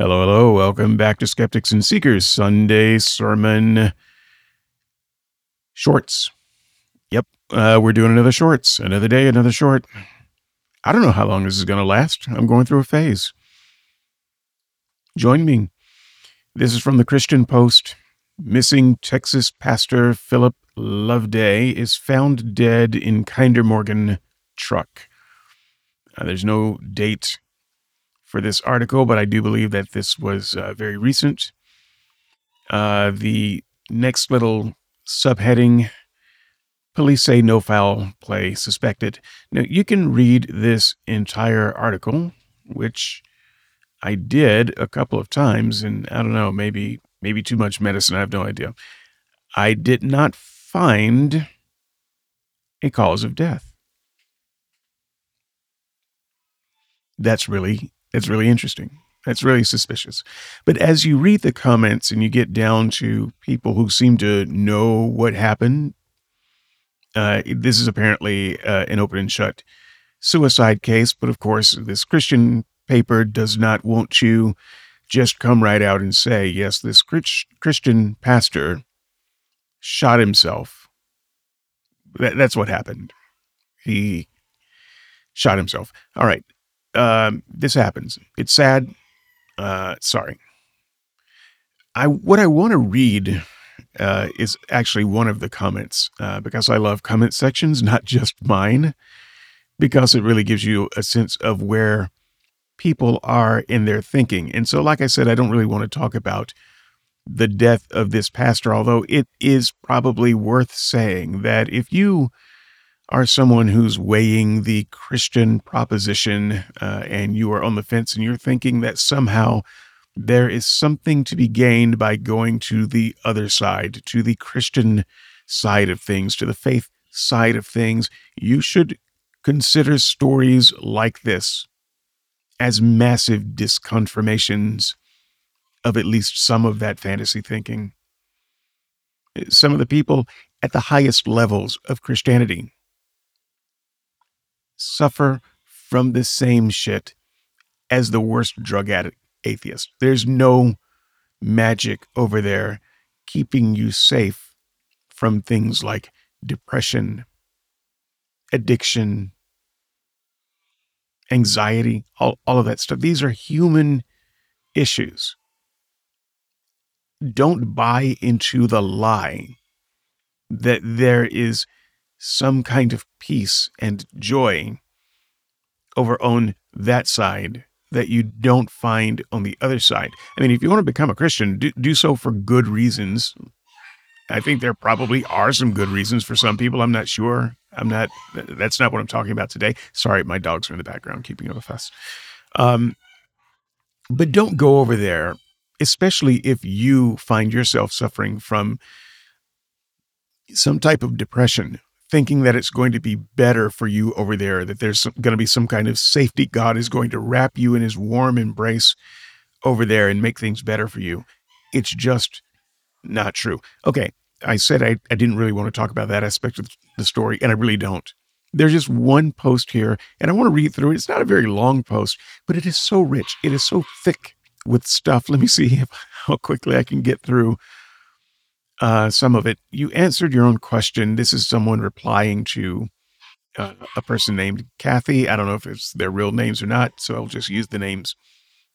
Hello, hello. Welcome back to Skeptics and Seekers Sunday Sermon Shorts. Yep, uh, we're doing another shorts. Another day, another short. I don't know how long this is going to last. I'm going through a phase. Join me. This is from the Christian Post. Missing Texas pastor Philip Loveday is found dead in Kinder Morgan truck. Uh, there's no date for this article, but I do believe that this was uh, very recent. Uh, the next little subheading Police say no foul play suspected. Now, you can read this entire article, which I did a couple of times, and I don't know, maybe maybe too much medicine. I have no idea. I did not find a cause of death. That's really that's really interesting. It's really suspicious. But as you read the comments and you get down to people who seem to know what happened, uh, this is apparently uh, an open and shut suicide case. But of course, this Christian paper does not want you just come right out and say, yes, this Christian pastor shot himself. That, that's what happened. He shot himself. All right um, this happens. It's sad. Uh, sorry. I what I want to read uh, is actually one of the comments uh, because I love comment sections, not just mine, because it really gives you a sense of where people are in their thinking. And so, like I said, I don't really want to talk about the death of this pastor, although it is probably worth saying that if you are someone who's weighing the Christian proposition uh, and you are on the fence and you're thinking that somehow there is something to be gained by going to the other side, to the Christian side of things, to the faith side of things, you should consider stories like this as massive disconfirmations of at least some of that fantasy thinking. Some of the people at the highest levels of Christianity suffer from the same shit as the worst drug addict atheist. There's no magic over there keeping you safe from things like depression, addiction, anxiety, all, all of that stuff. These are human issues. Don't buy into the lie that there is some kind of peace and joy over on that side that you don't find on the other side. I mean, if you want to become a Christian, do, do so for good reasons. I think there probably are some good reasons for some people. I'm not sure. I'm not, that's not what I'm talking about today. Sorry, my dogs are in the background keeping up a fuss. Um, but don't go over there, especially if you find yourself suffering from some type of depression thinking that it's going to be better for you over there, that there's going to be some kind of safety. God is going to wrap you in his warm embrace over there and make things better for you. It's just not true. Okay, I said I, I didn't really want to talk about that aspect of the story, and I really don't. There's just one post here, and I want to read through it. It's not a very long post, but it is so rich. It is so thick with stuff. Let me see if, how quickly I can get through uh, some of it. You answered your own question. This is someone replying to uh, a person named Kathy. I don't know if it's their real names or not, so I'll just use the names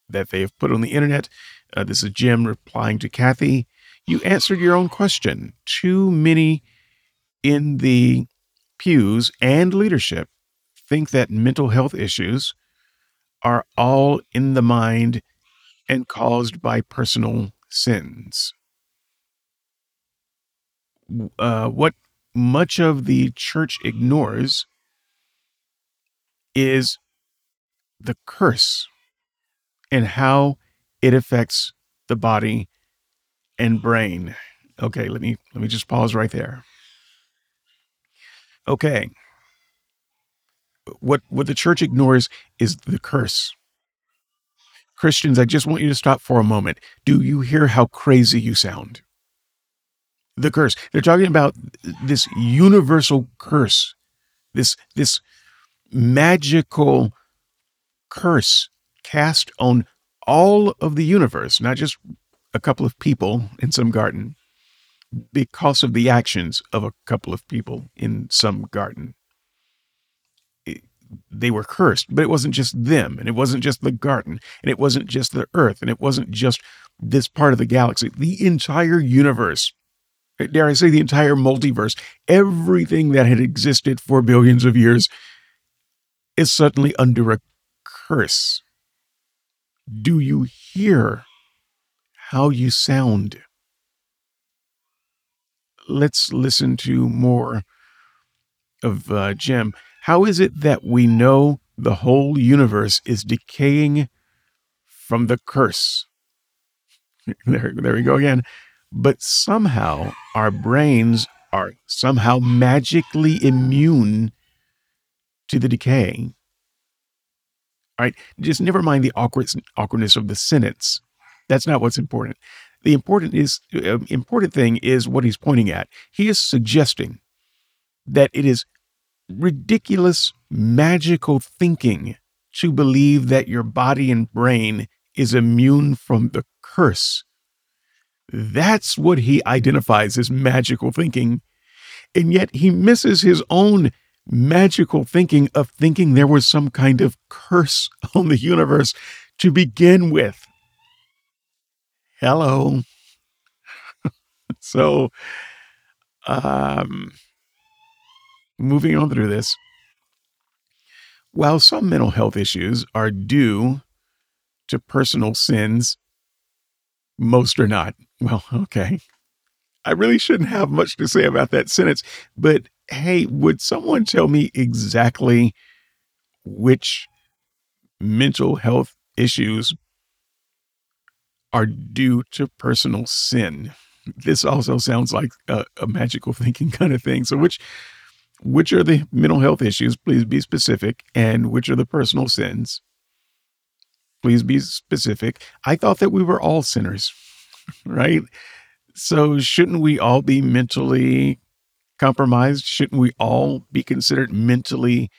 that they have put on the internet. Uh, this is Jim replying to Kathy. You answered your own question. Too many in the pews and leadership think that mental health issues are all in the mind and caused by personal sins uh, what much of the church ignores is the curse and how it affects the body and brain. Okay, let me let me just pause right there. Okay. What what the church ignores is the curse. Christians, I just want you to stop for a moment. Do you hear how crazy you sound? The curse. They're talking about this universal curse, this this magical curse cast on all of the universe, not just a couple of people in some garden, because of the actions of a couple of people in some garden. they were cursed, but it wasn't just them, and it wasn't just the garden, and it wasn't just the earth, and it wasn't just this part of the galaxy. The entire universe, dare I say, the entire multiverse, everything that had existed for billions of years is suddenly under a curse. Do you hear how you sound? let's listen to more of uh, Jim. How is it that we know the whole universe is decaying from the curse? There, there we go again. But somehow our brains are somehow magically immune to the decay. All right, just never mind the awkward, awkwardness of the sentence. That's not what's important. The important is uh, important thing is what he's pointing at. He is suggesting that it is ridiculous magical thinking to believe that your body and brain is immune from the curse. That's what he identifies as magical thinking. And yet he misses his own magical thinking of thinking there was some kind of curse on the universe to begin with. Hello. so, um, moving on through this. While some mental health issues are due to personal sins, most are not. Well, okay. I really shouldn't have much to say about that sentence, but hey, would someone tell me exactly which mental health issues are due to personal sin. This also sounds like a, a, magical thinking kind of thing. So, which which are the mental health issues? Please be specific. And which are the personal sins? Please be specific. I thought that we were all sinners, right? So, shouldn't we all be mentally compromised? Shouldn't we all be considered mentally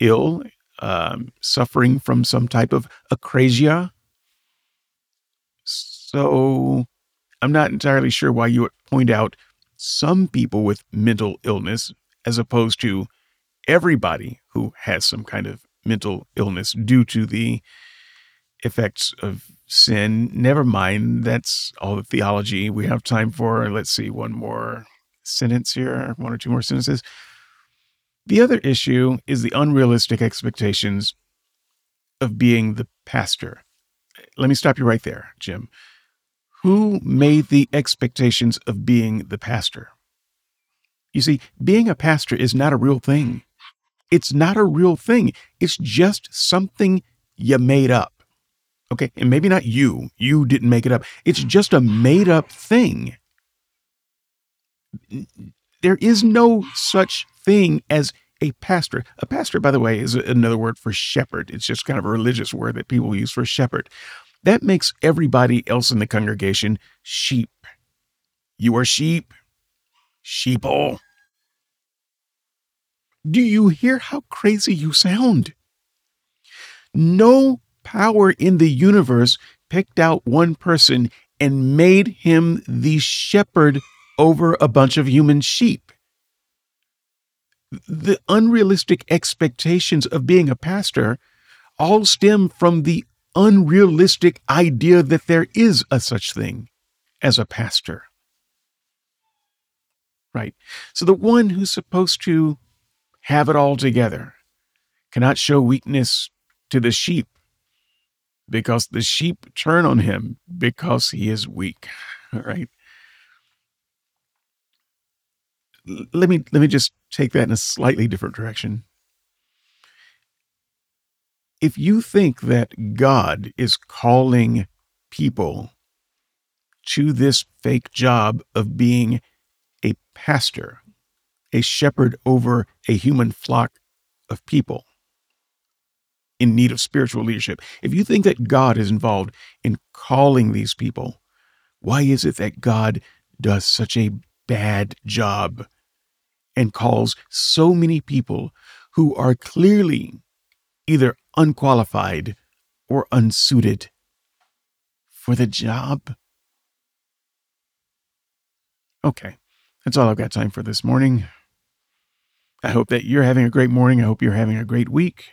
ill, um, suffering from some type of acrasia? So I'm not entirely sure why you would point out some people with mental illness as opposed to everybody who has some kind of mental illness due to the effects of sin. Never mind, that's all the theology we have time for. Let's see, one more sentence here, one or two more sentences. The other issue is the unrealistic expectations of being the pastor let me stop you right there, Jim. Who made the expectations of being the pastor? You see, being a pastor is not a real thing. It's not a real thing. It's just something you made up. Okay. And maybe not you. You didn't make it up. It's just a made up thing. There is no such thing as a pastor. A pastor, by the way, is another word for shepherd. It's just kind of a religious word that people use for shepherd. That makes everybody else in the congregation sheep. You are sheep, sheeple. Do you hear how crazy you sound? No power in the universe picked out one person and made him the shepherd over a bunch of human sheep. The unrealistic expectations of being a pastor all stem from the unrealistic idea that there is a such thing as a pastor. Right. So the one who's supposed to have it all together cannot show weakness to the sheep because the sheep turn on him because he is weak. All right. Let me let me just take that in a slightly different direction if you think that God is calling people to this fake job of being a pastor, a shepherd over a human flock of people in need of spiritual leadership, if you think that God is involved in calling these people, why is it that God does such a bad job and calls so many people who are clearly either unqualified or unsuited for the job. Okay, that's all I've got time for this morning. I hope that you're having a great morning. I hope you're having a great week.